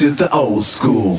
to the old school.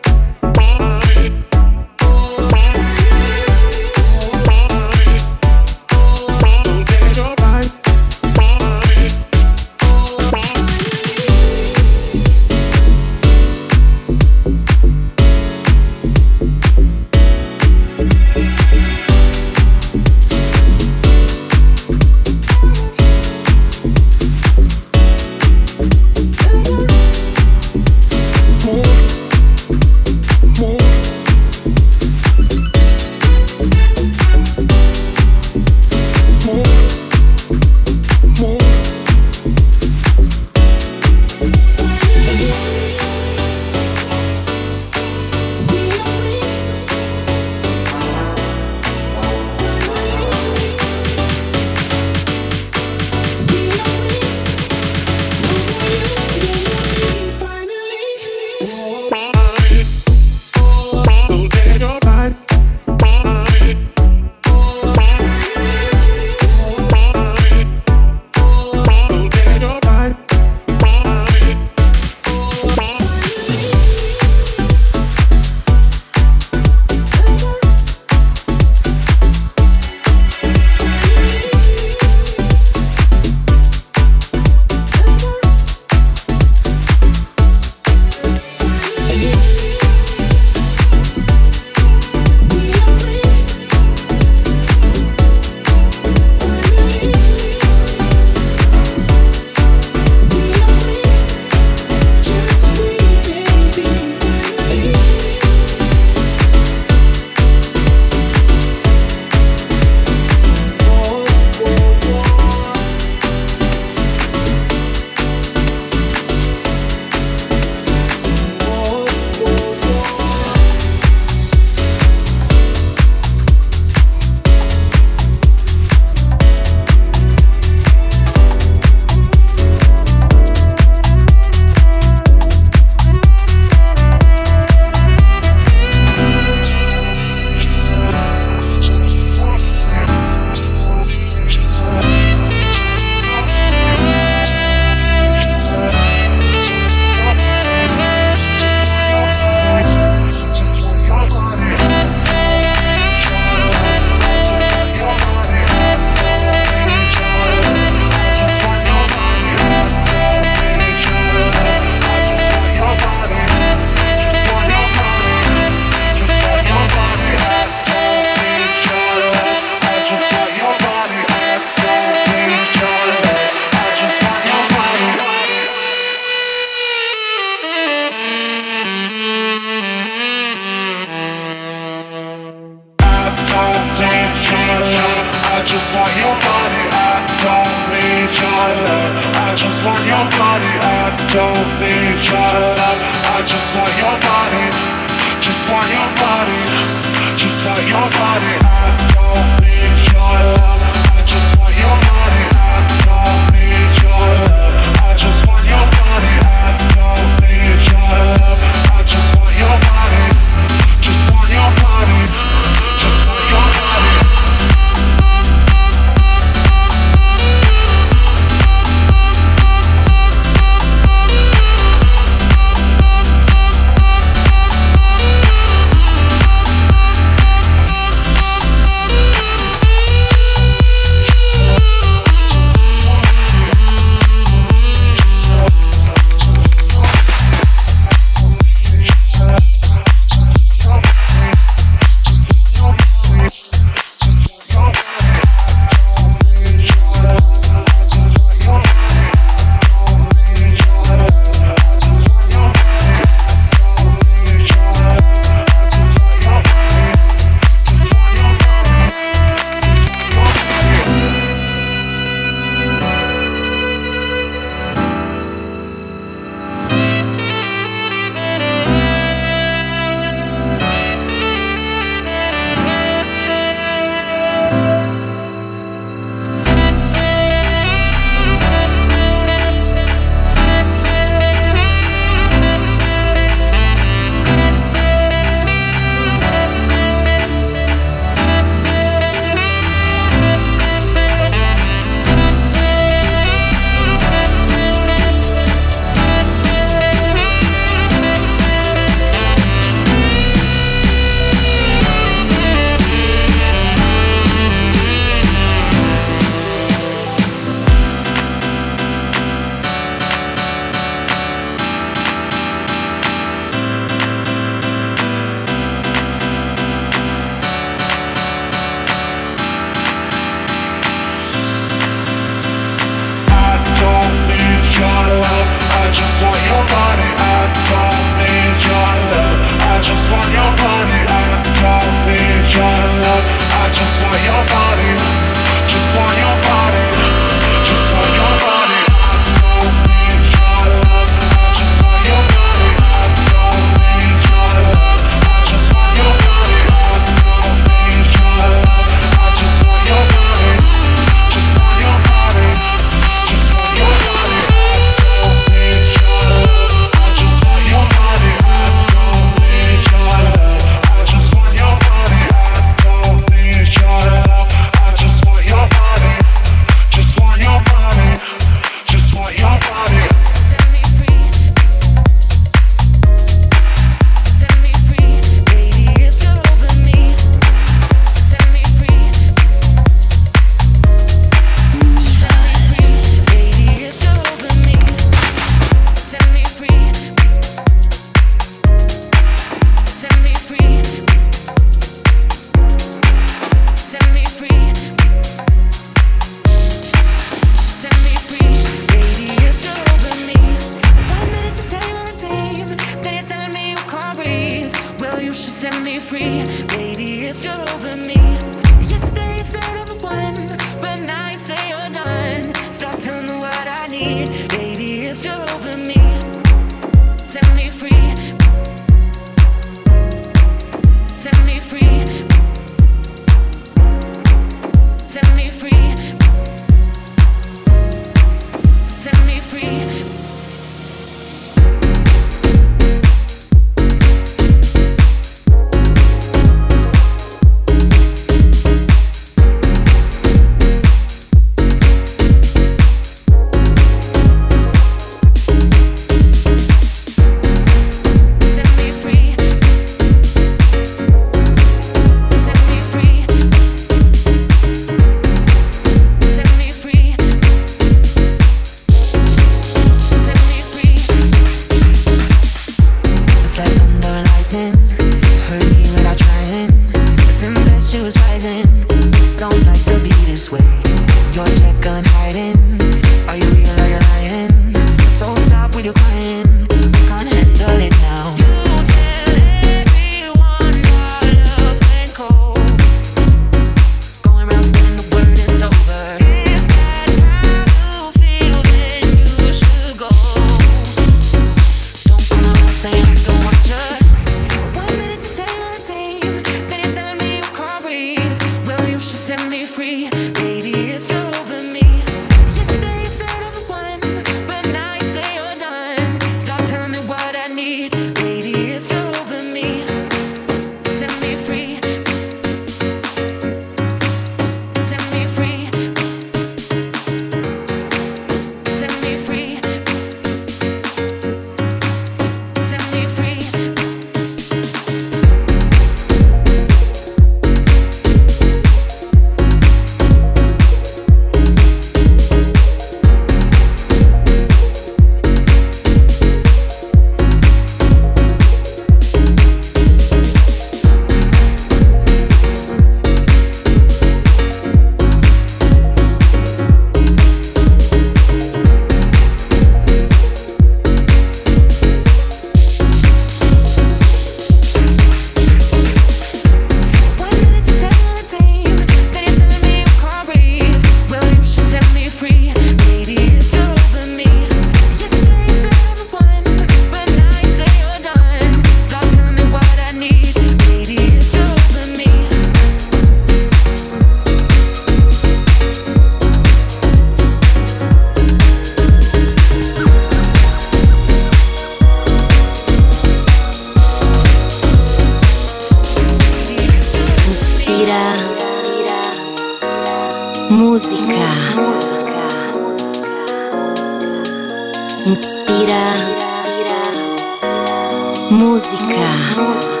Música.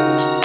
Bye.